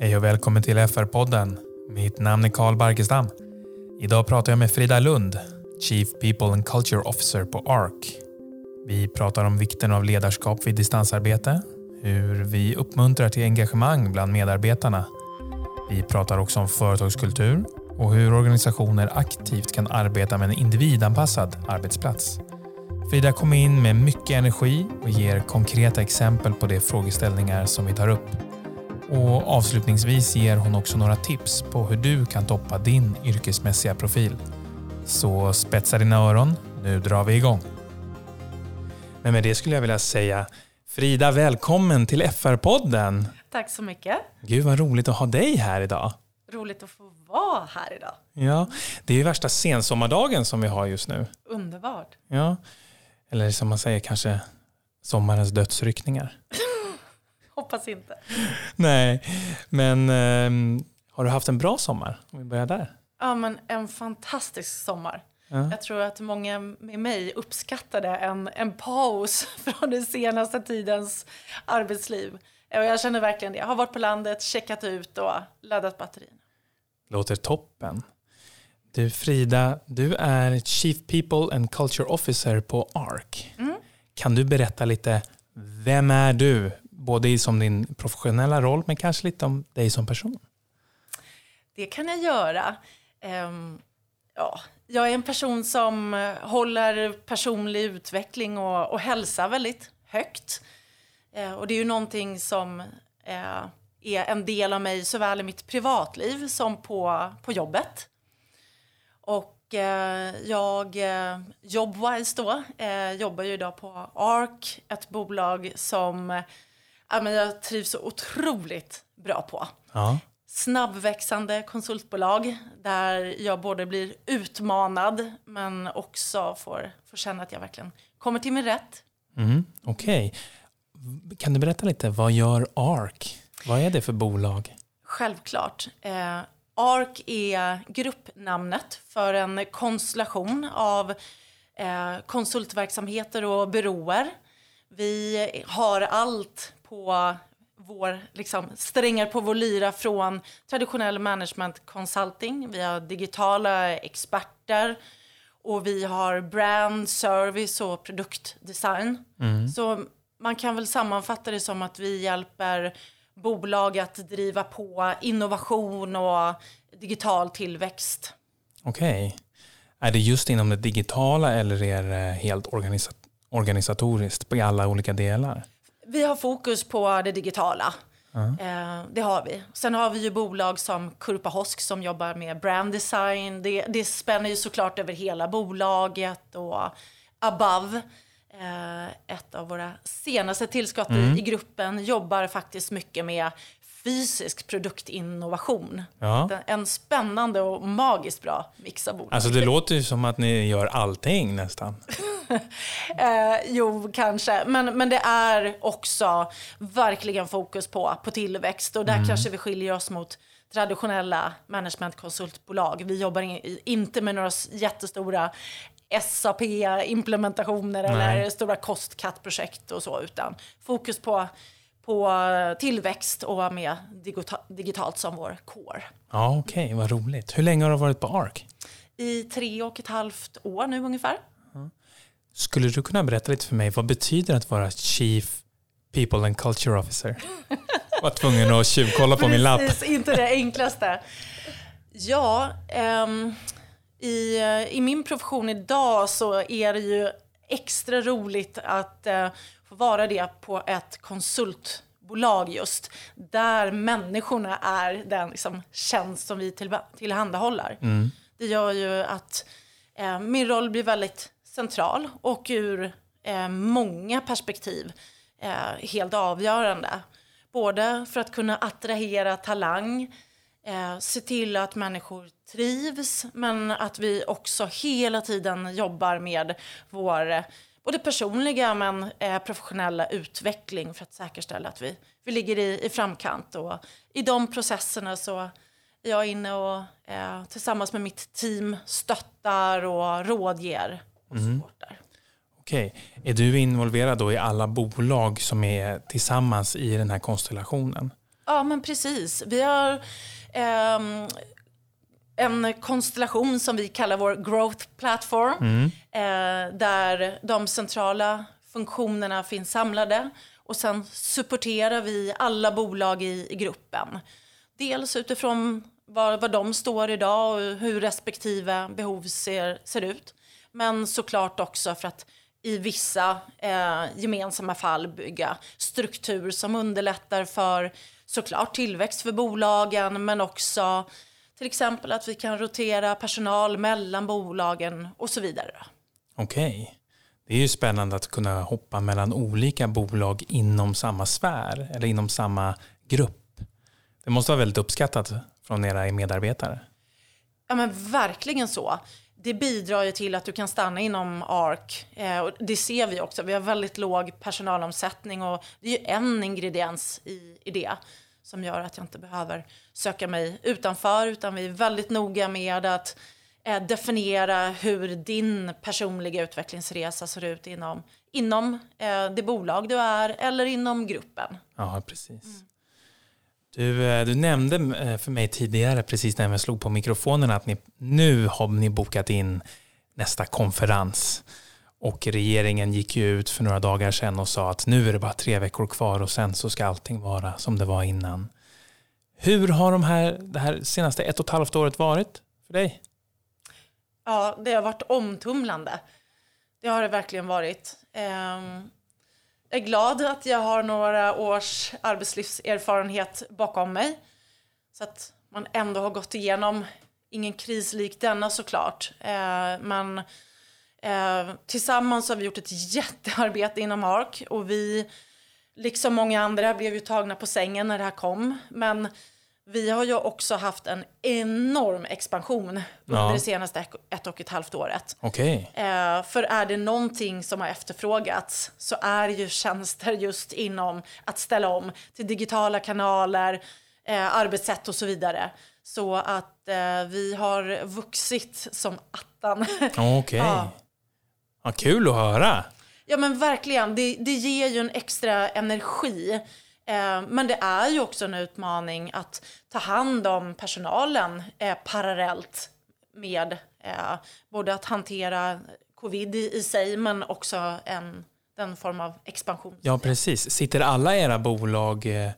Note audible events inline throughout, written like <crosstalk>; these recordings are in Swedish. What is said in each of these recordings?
Hej och välkommen till FR-podden. Mitt namn är Carl Barkestam. Idag pratar jag med Frida Lund, Chief People and Culture Officer på ARK. Vi pratar om vikten av ledarskap vid distansarbete, hur vi uppmuntrar till engagemang bland medarbetarna. Vi pratar också om företagskultur och hur organisationer aktivt kan arbeta med en individanpassad arbetsplats. Frida kommer in med mycket energi och ger konkreta exempel på de frågeställningar som vi tar upp. Och avslutningsvis ger hon också några tips på hur du kan toppa din yrkesmässiga profil. Så spetsa dina öron, nu drar vi igång. Men med det skulle jag vilja säga Frida, välkommen till FR-podden. Tack så mycket. Gud vad roligt att ha dig här idag. Roligt att få vara här idag. Ja, det är ju värsta sensommardagen som vi har just nu. Underbart. Ja, eller som man säger kanske sommarens dödsryckningar. <laughs> Hoppas inte. Nej, men eh, har du haft en bra sommar? Om vi börjar där. Ja, men en fantastisk sommar. Ja. Jag tror att många med mig uppskattade en, en paus <laughs> från den senaste tidens arbetsliv. Och jag känner verkligen det. Jag har varit på landet, checkat ut och laddat batterierna. Låter toppen. Du Frida, du är Chief People and Culture Officer på ARK. Mm. Kan du berätta lite, vem är du? Både som din professionella roll, men kanske lite om dig som person. Det kan jag göra. Um, ja, jag är en person som håller personlig utveckling och, och hälsa väldigt högt. Eh, och det är ju någonting som eh, är en del av mig såväl i mitt privatliv som på, på jobbet. Och eh, jag, eh, Jobwise då, eh, jobbar ju idag på ARK, ett bolag som eh, jag trivs så otroligt bra på. Ja. Snabbväxande konsultbolag där jag både blir utmanad men också får, får känna att jag verkligen kommer till min rätt. Mm, Okej. Okay. Kan du berätta lite, vad gör ARK? Vad är det för bolag? Självklart. Eh, ARK är gruppnamnet för en konstellation av eh, konsultverksamheter och byråer. Vi har allt på vår, liksom, strängar på vår lyra från traditionell management consulting. Vi har digitala experter och vi har brand, service och produktdesign. Mm. Så man kan väl sammanfatta det som att vi hjälper bolag att driva på innovation och digital tillväxt. Okej. Okay. Är det just inom det digitala eller är det helt organisat organisatoriskt på alla olika delar? Vi har fokus på det digitala. Uh -huh. det har vi. Sen har vi ju bolag som Kurpa Hosk som jobbar med brand design. Det, det spänner ju såklart över hela bolaget och Above Eh, ett av våra senaste tillskott mm. i gruppen jobbar faktiskt mycket med fysisk produktinnovation. Ja. En spännande och magiskt bra mix av bolag. Alltså det låter ju som att ni gör allting nästan. <laughs> eh, jo, kanske. Men, men det är också verkligen fokus på, på tillväxt. Och där mm. kanske vi skiljer oss mot traditionella managementkonsultbolag. Vi jobbar in, inte med några jättestora SAP-implementationer eller stora kostkattprojekt och så, utan fokus på, på tillväxt och med digitalt som vår core. Ja, Okej, okay, vad roligt. Hur länge har du varit på ARK? I tre och ett halvt år nu ungefär. Skulle du kunna berätta lite för mig, vad betyder att vara Chief People and Culture Officer? Jag <laughs> var tvungen att tjuvkolla på min lapp. Precis, inte det enklaste. Ja, um, i, i min profession idag så är det ju extra roligt att uh, få vara det på ett konsultbolag just där människorna är den liksom, tjänst som vi till, tillhandahåller. Mm. Det gör ju att uh, min roll blir väldigt central och ur uh, många perspektiv helt avgörande. Både för att kunna attrahera talang, eh, se till att människor trivs men att vi också hela tiden jobbar med vår både personliga men eh, professionella utveckling för att säkerställa att vi, vi ligger i, i framkant. Och I de processerna så är jag inne och eh, tillsammans med mitt team stöttar och rådger och mm. supportar. Okej. Är du involverad då i alla bolag som är tillsammans i den här konstellationen? Ja, men precis. Vi har ehm, en konstellation som vi kallar vår growth platform. Eh, där de centrala funktionerna finns samlade. Och sen supporterar vi alla bolag i, i gruppen. Dels utifrån var, var de står idag och hur respektive behov ser, ser ut. Men såklart också för att i vissa eh, gemensamma fall bygga struktur som underlättar för såklart tillväxt för bolagen men också till exempel att vi kan rotera personal mellan bolagen och så vidare. Okej. Det är ju spännande att kunna hoppa mellan olika bolag inom samma sfär eller inom samma grupp. Det måste vara väldigt uppskattat från era medarbetare. Ja men verkligen så. Det bidrar ju till att du kan stanna inom ARK. Eh, och det ser vi också. Vi har väldigt låg personalomsättning och det är ju en ingrediens i, i det som gör att jag inte behöver söka mig utanför utan vi är väldigt noga med att eh, definiera hur din personliga utvecklingsresa ser ut inom, inom eh, det bolag du är eller inom gruppen. Ja, precis. Du, eh, du nämnde eh, för mig tidigare, precis när jag slog på mikrofonen, att ni, nu har ni bokat in nästa konferens. Och regeringen gick ju ut för några dagar sedan och sa att nu är det bara tre veckor kvar och sen så ska allting vara som det var innan. Hur har de här, det här senaste ett och ett halvt året varit för dig? Ja, det har varit omtumlande. Det har det verkligen varit. Ehm, jag är glad att jag har några års arbetslivserfarenhet bakom mig. Så att man ändå har gått igenom, ingen kris lik denna såklart. Ehm, men eh, tillsammans har vi gjort ett jättearbete inom ARK och vi, liksom många andra, blev ju tagna på sängen när det här kom. Men vi har ju också haft en enorm expansion under Ja. det senaste ett- och ett halvt året. Okej. Eh, för är det någonting som har efterfrågats så är ju tjänster just inom att ställa om till digitala kanaler, eh, arbetssätt och så vidare. Så att eh, vi har vuxit som attan. Okej. <laughs> Ja. Ja, kul att höra. Ja men verkligen, det, det ger ju en extra energi. Eh, men det är ju också en utmaning att ta hand om personalen eh, parallellt med eh, både att hantera covid i, i sig men också en, den form av expansion. Ja, precis. Sitter alla era bolag, jag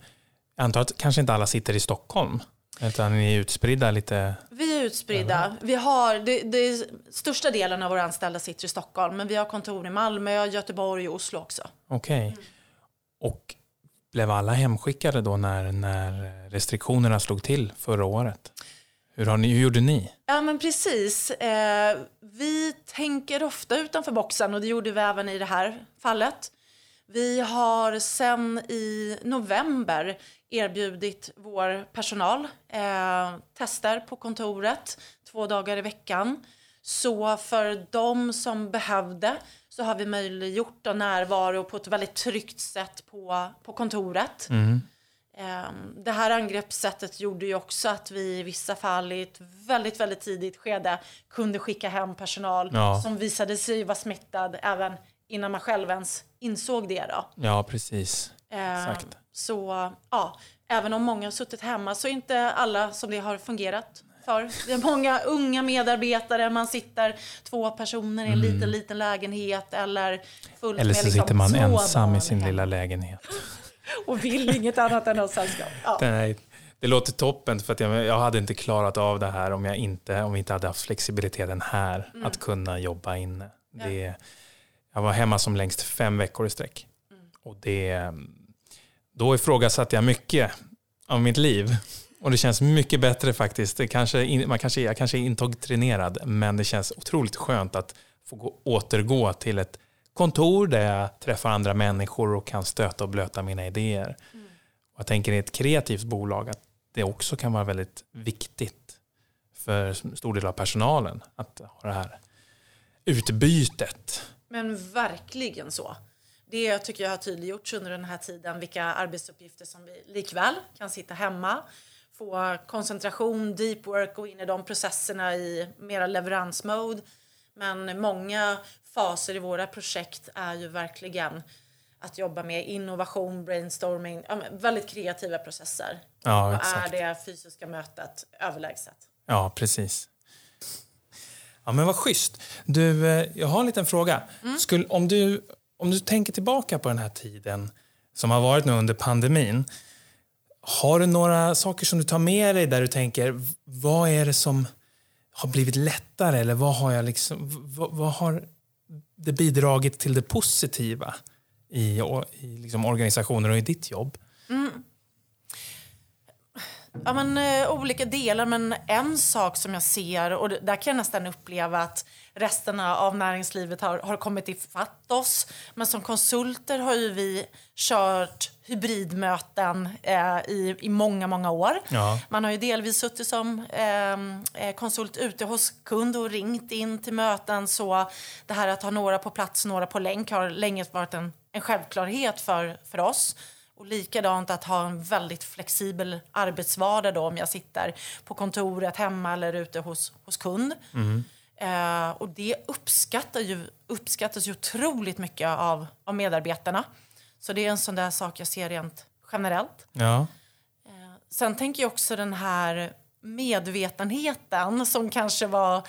antar att kanske inte alla sitter i Stockholm, utan ni är utspridda lite. Vi är utspridda. Vi har, det, det, största delen av våra anställda sitter i Stockholm men vi har kontor i Malmö, Göteborg och Oslo också. Okej. Och blev alla hemskickade då när, när restriktionerna slog till förra året? Hur, har ni, hur gjorde ni? Ja men precis. Eh, vi tänker ofta utanför boxen och det gjorde vi även i det här fallet. Vi har sen i november erbjudit vår personal eh, tester på kontoret två dagar i veckan. Så för de som behövde så har vi möjliggjort en närvaro på ett väldigt tryggt sätt på, på kontoret. Ehm, Det här angreppssättet gjorde ju också att vi i vissa fall i ett väldigt, väldigt tidigt skede kunde skicka hem personal Ja. som visade sig vara smittad även innan man själv ens insåg det. Då. Ja, precis. Exakt. Så ja, även om många har suttit hemma så är inte alla som det har fungerat för. Det är många unga medarbetare, man sitter två personer i en liten, liten lägenhet eller fullt Mm. Eller så liksom sitter man ensam i sin lilla lägenhet. <laughs> Och vill inget annat än att ha sällskap. Ja. Nej, det låter toppen för att jag, jag hade inte klarat av det här om, jag inte, om vi inte hade haft flexibiliteten här att kunna jobba inne. Det, jag var hemma som längst fem veckor i sträck. Och det, då ifrågasatte jag mycket av mitt liv. Och det känns mycket bättre faktiskt. Det kanske, man kanske, jag kanske är intoktrinerad men det känns otroligt skönt att få gå, återgå till ett kontor där jag träffar andra människor och kan stöta och blöta mina idéer. Och jag tänker i ett kreativt bolag att det också kan vara väldigt viktigt för en stor del av personalen att ha det här utbytet. Men verkligen så. Det tycker jag har tydliggjorts under den här tiden vilka arbetsuppgifter som vi likväl kan sitta hemma, få koncentration, deep work och in i de processerna i mera leveransmode. Men många faser i våra projekt är ju verkligen att jobba med innovation, brainstorming, väldigt kreativa processer. Ja, Då exakt. är det fysiska mötet överlägset. Ja, precis. Ja, men vad schysst. Du, eh, jag har en liten fråga. Skulle, om, du, om du tänker tillbaka på den här tiden som har varit nu under pandemin. Har du några saker som du tar med dig där du tänker, vad är det som har blivit lättare eller vad har, jag liksom, vad, vad har det bidragit till det positiva i, i liksom organisationer och i ditt jobb? Mm. Ja, men, eh, olika delar, men en sak som jag ser, och där kan jag nästan uppleva att resten av näringslivet har, har kommit ifatt oss. Men som konsulter har ju vi kört hybridmöten eh, i, i många, många år. Ja. Man har ju delvis suttit som ehm, eh, konsult ute hos kund och ringt in till möten. Så det här att ha några på plats, några på länk har länge varit en, en självklarhet för, för oss. Och likadant att ha en väldigt flexibel arbetsvardag då om jag sitter på kontoret hemma eller ute hos, hos kund. Eh, och det uppskattar ju, uppskattas ju otroligt mycket av, av medarbetarna. Så det är en sån där sak jag ser rent generellt. Ja, Sen tänker jag också den här medvetenheten som kanske var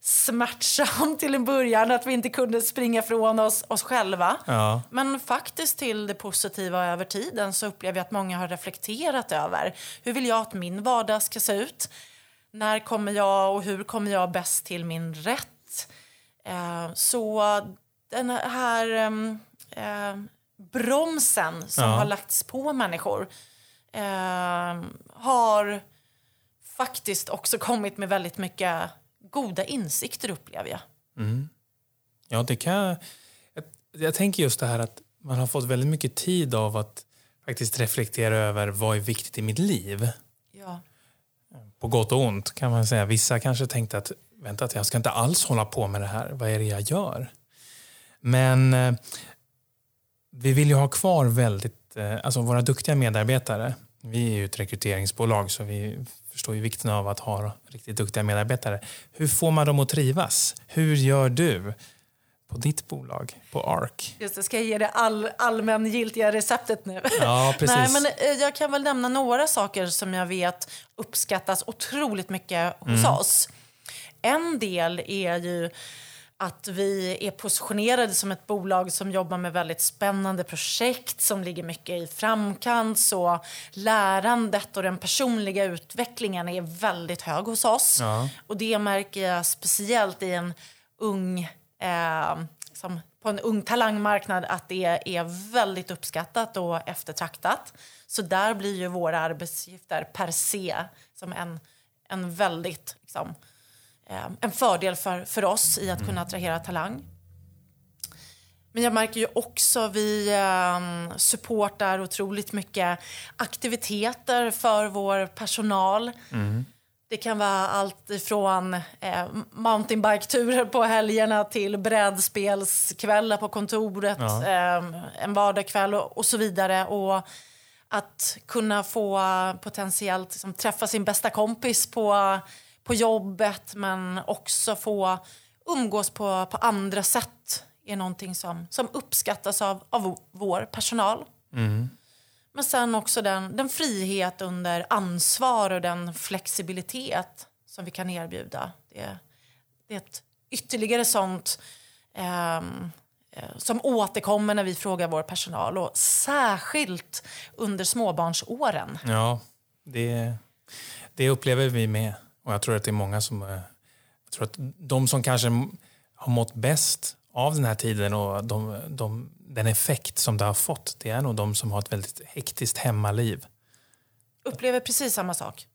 smärtsam <laughs> till en början, att vi inte kunde springa från oss, oss själva. ja. Men faktiskt till det positiva över tiden så upplever jag att många har reflekterat över hur vill jag att min vardag ska se ut? När kommer jag och hur kommer jag bäst till min rätt? Eh, så den här ehm, eh, bromsen som Ja. har lagts på människor eh, har faktiskt också kommit med väldigt mycket goda insikter upplever jag. Ja, det kan jag, jag... Jag tänker just det här att man har fått väldigt mycket tid av att faktiskt reflektera över vad är viktigt i mitt liv. Ja. På gott och ont kan man säga. Vissa kanske tänkte att vänta, jag ska inte alls hålla på med det här. Vad är det jag gör? Men eh, vi vill ju ha kvar väldigt, eh, alltså våra duktiga medarbetare. Vi är ju ett rekryteringsbolag så vi förstår ju vikten av att ha riktigt duktiga medarbetare. Hur får man dem att trivas? Hur gör du på ditt bolag, på ARK? Just det, ska jag ge det all, allmängiltiga receptet nu? Ja, <laughs> precis. Nej, men eh, jag kan väl nämna några saker som jag vet uppskattas otroligt mycket hos Mm. oss. En del är ju att vi är positionerade som ett bolag som jobbar med väldigt spännande projekt som ligger mycket i framkant. Så lärandet och den personliga utvecklingen är väldigt hög hos oss. Ja. Och det märker jag speciellt i en ung, eh, som på en ung talangmarknad att det är väldigt uppskattat och eftertraktat. Så där blir ju våra arbetsuppgifter per se som en, en väldigt liksom, en fördel för, för oss i att kunna attrahera talang. Men jag märker ju också vi eh, supportar otroligt mycket aktiviteter för vår personal. Det kan vara allt ifrån eh, mountainbike-turer på helgerna till brädspelskvällar på kontoret, Ja. eh, en vardagskväll och, och så vidare. Och att kunna få potentiellt liksom, träffa sin bästa kompis på, på jobbet men också få umgås på, på andra sätt är någonting som, som uppskattas av, av vår personal. Men sen också den, den frihet under ansvar och den flexibilitet som vi kan erbjuda. Det, det är ett ytterligare sånt ehm, eh, som återkommer när vi frågar vår personal och särskilt under småbarnsåren. Ja, det, det upplever vi med. Och jag tror att det är många som... eh, Jag tror att de som kanske har mått bäst av den här tiden och de, de, den effekt som det har fått, det är nog de som har ett väldigt hektiskt hemmaliv. Upplever precis samma sak.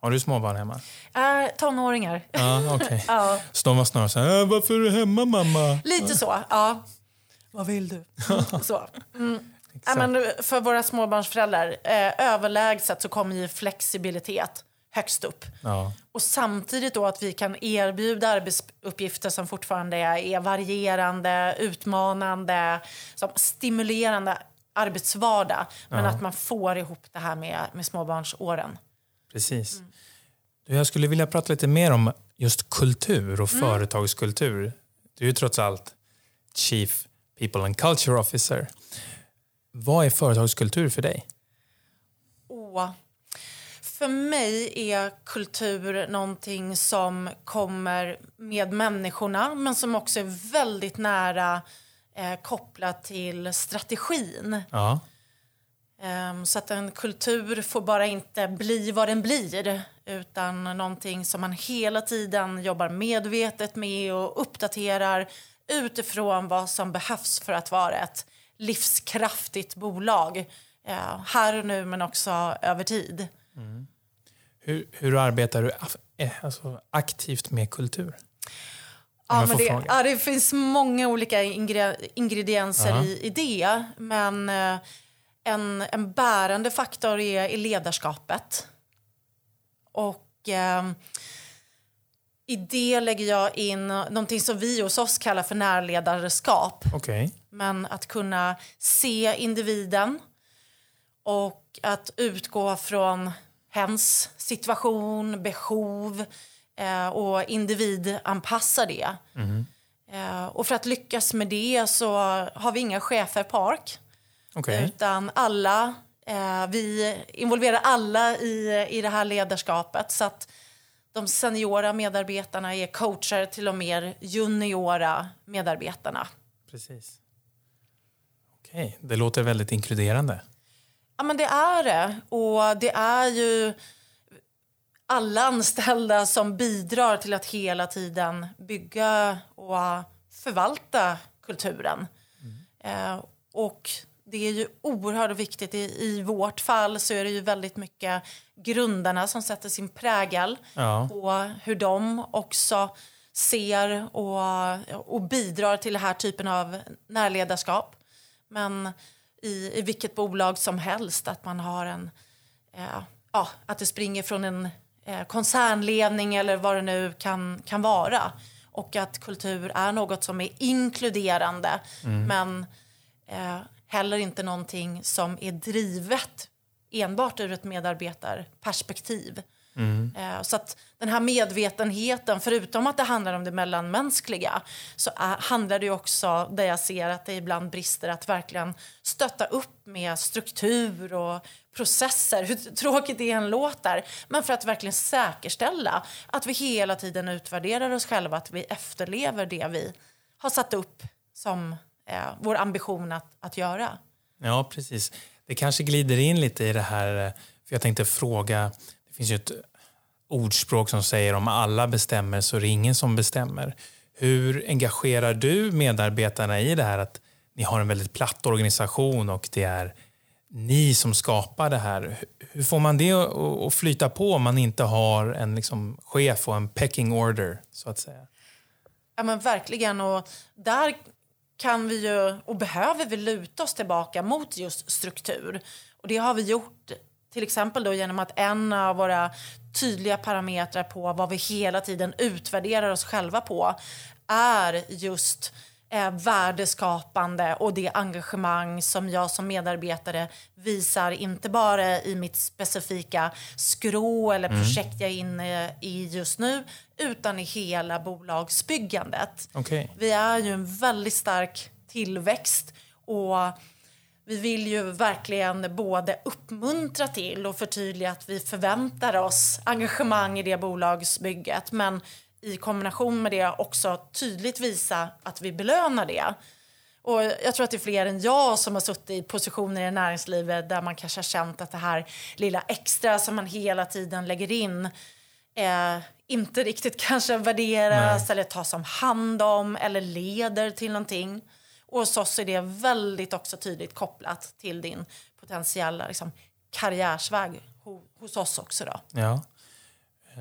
Har du småbarn hemma? Är tonåringar. Ja, okej. <laughs> Ja, Så de var snarare så här, "Äh, varför är du hemma mamma? lite så. Ja. Vad vill du? <laughs> så. Mm. Exakt. men för våra småbarnsföräldrar, eh, överlägset så kommer ju flexibilitet högst upp. Ja, Och samtidigt då att vi kan erbjuda arbetsuppgifter som fortfarande är, varierande, utmanande, som stimulerande arbetsvardag. Men att man får ihop det här med, med småbarnsåren. precis. Du, jag skulle vilja prata lite mer om just kultur och företagskultur. Du är ju trots allt Chief People and Culture Officer. Vad är företagskultur för dig? Åh. För mig är kultur någonting som kommer med människorna men som också är väldigt nära eh, kopplat till strategin. Ja. Um, så att en kultur får bara inte bli vad den blir utan någonting som man hela tiden jobbar medvetet med och uppdaterar utifrån vad som behövs för att vara ett livskraftigt bolag. Uh, här och nu men också över tid. Mm. Hur, hur, arbetar du eh, alltså, aktivt med kultur? Ja, men det, ja, det finns många olika ingredienser uh -huh. i, i det. Men uh, en, en bärande faktor är, är ledarskapet. Och eh, i det lägger jag in någonting som vi hos oss kallar för närledarskap. Okay. Men att kunna se individen och att utgå från hens situation, behov eh, och individanpassa det. Mm. Eh, och för att lyckas med det så har vi inga chefer på ARK. Okay. Utan alla, eh, vi involverar alla i, i det här ledarskapet. Så att de seniora medarbetarna är coacher till de mer juniora medarbetarna. Precis. Okej, okay. det låter väldigt inkluderande. Ja, men det är det. Och det är ju alla anställda som bidrar till att hela tiden bygga och förvalta kulturen. Mm. Eh, och det är ju oerhört viktigt. I, I vårt fall så är det ju väldigt mycket grundarna som sätter sin prägel ja. på hur de också ser och, och bidrar till den här typen av närledarskap. Men i, i vilket bolag som helst att man har en... Eh, ja, att det springer från en eh, koncernledning eller vad det nu kan, kan vara. Och att kultur är något som är inkluderande mm. men eh, heller inte någonting som är drivet enbart ur ett medarbetarperspektiv. Mm. Eh, så att den här medvetenheten, förutom att det handlar om det mellanmänskliga så är, handlar det också, där jag ser att det ibland brister, att verkligen stötta upp med struktur och processer, hur tråkigt det än låter, men för att verkligen säkerställa att vi hela tiden utvärderar oss själva, att vi efterlever det vi har satt upp som eh, vår ambition att, att göra. Ja, precis. Det kanske glider in lite i det här, eh, för jag tänkte fråga, det finns ju ett ordspråk som säger om alla bestämmer så är det ingen som bestämmer. Hur engagerar du medarbetarna i det här att ni har en väldigt platt organisation och det är ni som skapar det här. Hur får man det att flyta på om man inte har en liksom chef och en pecking order så att säga? Ja men verkligen och där kan vi ju och behöver vi luta oss tillbaka mot just struktur. Och det har vi gjort till exempel då genom att en av våra tydliga parametrar på vad vi hela tiden utvärderar oss själva på är just eh, värdeskapande och det engagemang som jag som medarbetare visar inte bara i mitt specifika skrå eller mm. projekt jag är inne i just nu utan i hela bolagsbyggandet. Okay. Vi är ju en väldigt stark tillväxt och vi vill ju verkligen både uppmuntra till och förtydliga att vi förväntar oss engagemang i det bolagsbygget men i kombination med det också tydligt visa att vi belönar det. Och jag tror att det är fler än jag som har suttit i positioner i näringslivet där man kanske har känt att det här lilla extra som man hela tiden lägger in eh, inte riktigt kanske värderas Nej. eller tas om hand om eller leder till någonting. Och hos oss är det väldigt också tydligt kopplat till din potentiella liksom, karriärsväg hos oss också. Då. Ja.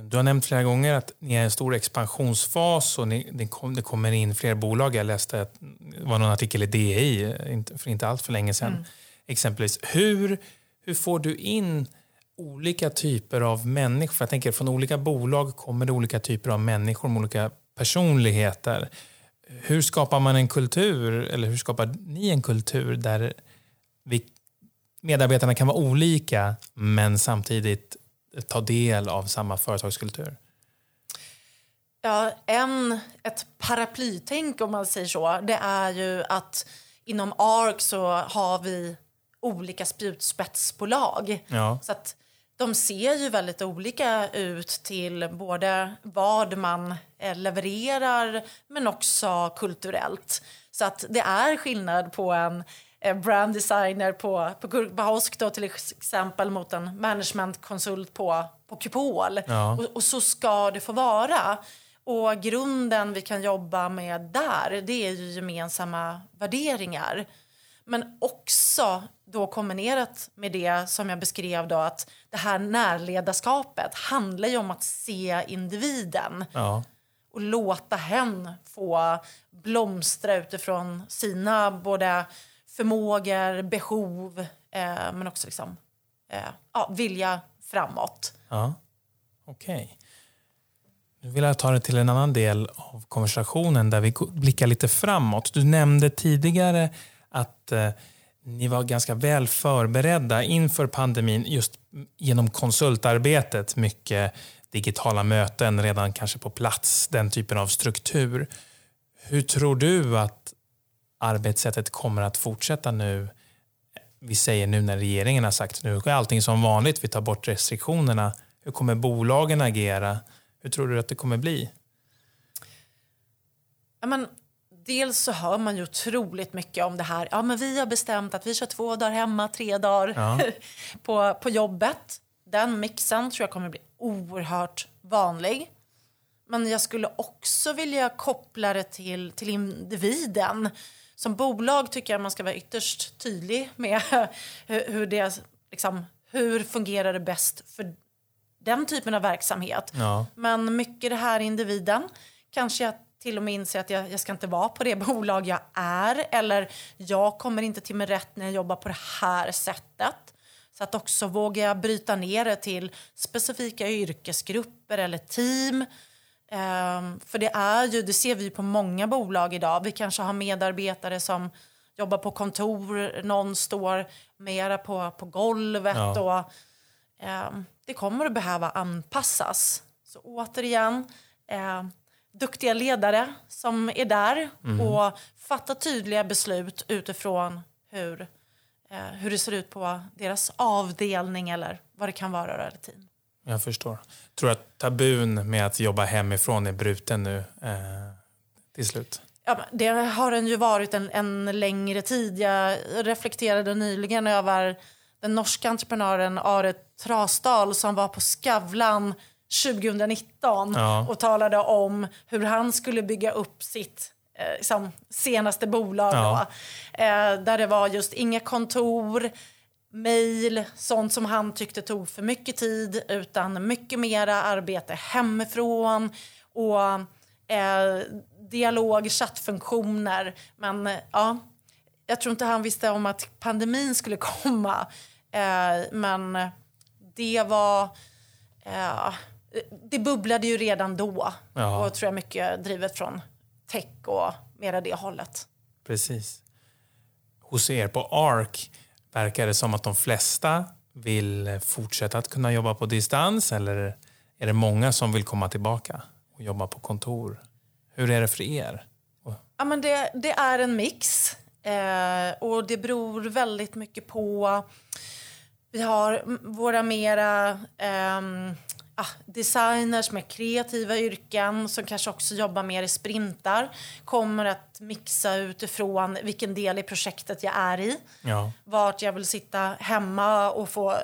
Du har nämnt flera gånger att ni är i en stor expansionsfas och ni, det, kom, det kommer in fler bolag. Jag läste att det var någon artikel i DI för inte allt för länge sedan. Mm. Exempelvis. Hur, hur får du in olika typer av människor? Jag tänker från olika bolag kommer det olika typer av människor med olika personligheter. Hur skapar man en kultur, eller hur skapar ni en kultur där vi, medarbetarna kan vara olika men samtidigt ta del av samma företagskultur? Ja, en, ett paraplytänk om man säger så, det är ju att inom ARK så har vi olika spjutspetsbolag. Ja. Så att de ser ju väldigt olika ut till både vad man levererar men också kulturellt. Så att det är skillnad på en eh, brand designer på, på Gurkbahosk då till exempel mot en managementkonsult på, på Kupol. Ja. Och, och så ska det få vara. Och grunden vi kan jobba med där, det är ju gemensamma värderingar. Men också då kombinerat med det som jag beskrev då att det här närledarskapet handlar ju om att se individen Ja. och låta hen få blomstra utifrån sina både förmågor, behov eh, men också liksom, eh, ja, vilja framåt. Ja. Okej. Nu vill jag ta det till en annan del av konversationen där vi blickar lite framåt. Du nämnde tidigare att eh, ni var ganska väl förberedda inför pandemin just genom konsultarbetet. Mycket digitala möten redan kanske på plats, den typen av struktur. Hur tror du att arbetssättet kommer att fortsätta nu? Vi säger nu när regeringen har sagt nu är allting som vanligt, vi tar bort restriktionerna. Hur kommer bolagen agera? Hur tror du att det kommer bli? Ja, men, dels så hör man ju otroligt mycket om det här. Ja, men vi har bestämt att vi kör två dagar hemma, tre dagar Ja. <laughs> på, på jobbet. Den mixen tror jag kommer bli oerhört vanlig. Men jag skulle också vilja koppla det till, till individen. Som bolag tycker jag man ska vara ytterst tydlig med <laughs> hur, det liksom, hur fungerar det bäst för den typen av verksamhet. Ja. Men mycket det här individen. Kanske jag till och med inser att jag, jag ska inte vara på det <laughs> bolag jag är. Eller jag kommer inte till min rätt när jag jobbar på det här sättet. Så att också våga jag bryta ner det till specifika yrkesgrupper eller team. Ehm, för det är ju, det ser vi på många bolag idag. Vi kanske har medarbetare som jobbar på kontor, någon står mera på, på golvet. Ja. Och, ehm, det kommer att behöva anpassas. Så återigen, eh, duktiga ledare som är där och fattar tydliga beslut utifrån hur, eh, hur det ser ut på deras avdelning eller vad det kan vara eller team. Jag förstår. Tror du att tabun med att jobba hemifrån är bruten nu eh, till slut? Ja, det har den ju varit en, en längre tid. Jag reflekterade nyligen över den norska entreprenören Are Trasdal som var på Skavlan 2019 Ja. och talade om hur han skulle bygga upp sitt eh, liksom, senaste bolag. Ja. Då, eh, där det var just inga kontor, mejl, sånt som han tyckte tog för mycket tid utan mycket mera arbete hemifrån och eh, dialog, chattfunktioner. Men ja, jag tror inte han visste om att pandemin skulle komma. Eh, men det var... Eh, det bubblade ju redan då. Ja. Och tror jag mycket drivet från tech och mera det hållet. Precis. Hos er på ARK verkar det som att de flesta vill fortsätta att kunna jobba på distans eller är det många som vill komma tillbaka och jobba på kontor? Hur är det för er? Ja, men det, det är en mix. Eh, och det beror väldigt mycket på... Vi har våra mera ehm, ah, designers med kreativa yrken som kanske också jobbar mer i sprintar. Kommer att mixa utifrån vilken del i projektet jag är i. Ja, Vart jag vill sitta hemma och få,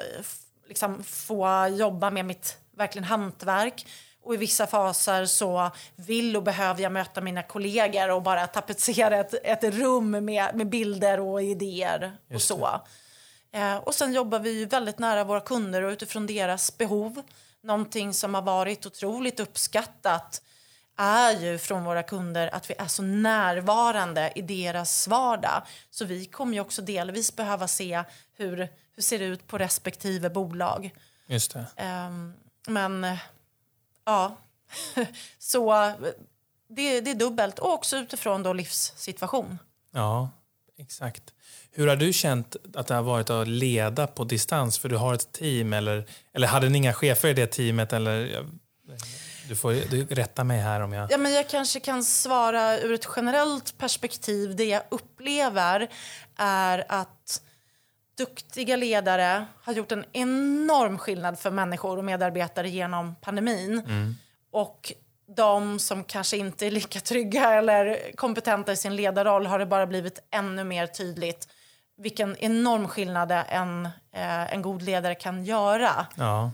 liksom, få jobba med mitt verkligen hantverk. Och i vissa faser så vill och behöver jag möta mina kollegor och bara tapetsera ett, ett rum med, med bilder och idéer och Just så. Eh, och sen jobbar vi väldigt nära våra kunder och utifrån deras behov. Någonting som har varit otroligt uppskattat är ju från våra kunder att vi är så närvarande i deras vardag. Så vi kommer ju också delvis behöva se hur, hur ser det ut på respektive bolag. just det. Ehm, men ja, <laughs> så det, det är dubbelt och också utifrån då livssituation. Ja, exakt. Hur har du känt att det har varit att leda på distans? För du har ett team eller, eller hade ni inga chefer i det teamet? Eller, Du får du rätta mig här om jag... Ja, men jag kanske kan svara ur ett generellt perspektiv. Det jag upplever är att duktiga ledare har gjort en enorm skillnad för människor och medarbetare genom pandemin. Mm. Och de som kanske inte är lika trygga eller kompetenta i sin ledarroll har det bara blivit ännu mer tydligt vilken enorm skillnad en, eh, en god ledare kan göra. Ja.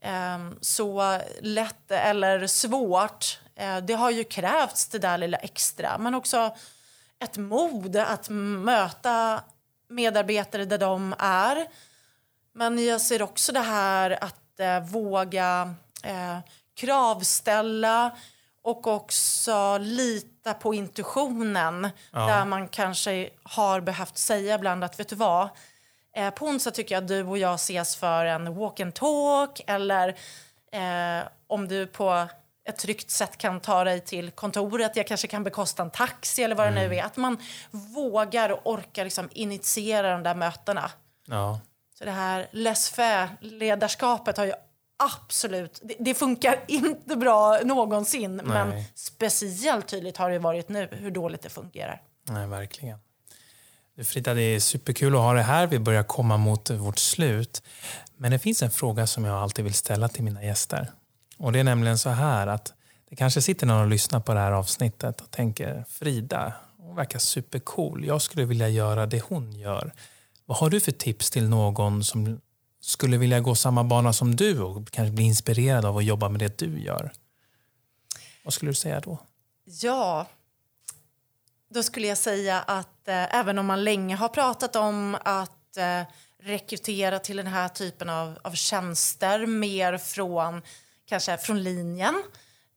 Eh, så lätt eller svårt, eh, det har ju krävts det där lilla extra. Men också ett mod att möta medarbetare där de är. Men jag ser också det här att eh, våga eh, kravställa och också lita på intuitionen. Ja. Där man kanske har behövt säga ibland att vet du vad, eh, på onsdag tycker jag att du och jag ses för en walk and talk eller eh, om du på ett tryggt sätt kan ta dig till kontoret, jag kanske kan bekosta en taxi eller vad det nu är. Att man vågar och orkar liksom initiera de där mötena. ja. Så det här laissez-faire-ledarskapet har ju absolut... Det, det funkar <laughs> inte bra någonsin, men Nej. speciellt tydligt har det varit nu hur dåligt det fungerar. Nej, verkligen. Du Frida, det är superkul att ha dig här. Vi börjar komma mot vårt slut. Men det finns en fråga som jag alltid vill ställa till mina gäster. Och det är nämligen så här att det kanske sitter någon och lyssnar på det här avsnittet och tänker Frida, hon verkar supercool. Jag skulle vilja göra det hon gör. Vad har du för tips till någon som skulle vilja gå samma bana som du och kanske bli inspirerad av att jobba med det du gör? Vad skulle du säga då? Ja, då skulle jag säga att eh, även om man länge har pratat om att eh, rekrytera till den här typen av, av tjänster mer från kanske från linjen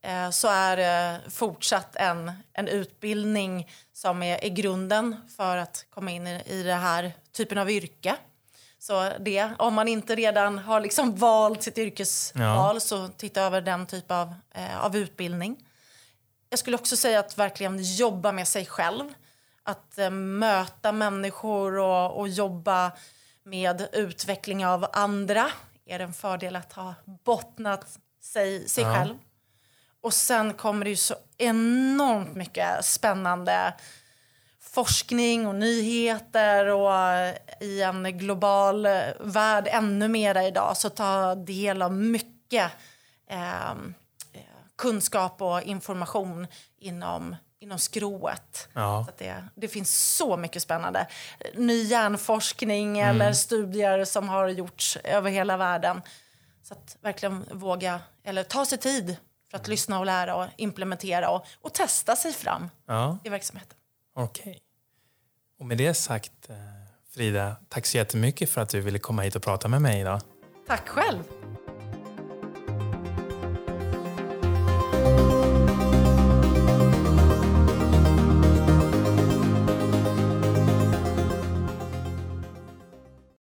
eh, så är det fortsatt en, en utbildning som är, är grunden för att komma in i, i den här typen av yrke. Så det, om man inte redan har liksom valt sitt yrkesval så titta över den typ av, eh, av utbildning. Jag skulle också säga att verkligen jobba med sig själv. Att eh, möta människor och, och jobba med utveckling av andra är det en fördel att ha bottnat sig, sig Ja. själv. Och sen kommer det ju så enormt mycket spännande forskning och nyheter och eh, i en global eh, värld ännu mera idag så ta del av mycket ehm, eh, kunskap och information inom, inom skrået. Ja. Så det, det finns så mycket spännande. Ny hjärnforskning eller studier som har gjorts över hela världen. Så att verkligen våga, eller ta sig tid för att lyssna och lära och implementera och, och testa sig fram Ja. i verksamheten. Okej. Och med det sagt, eh, Frida, tack så jättemycket för att du ville komma hit och prata med mig idag. Tack själv!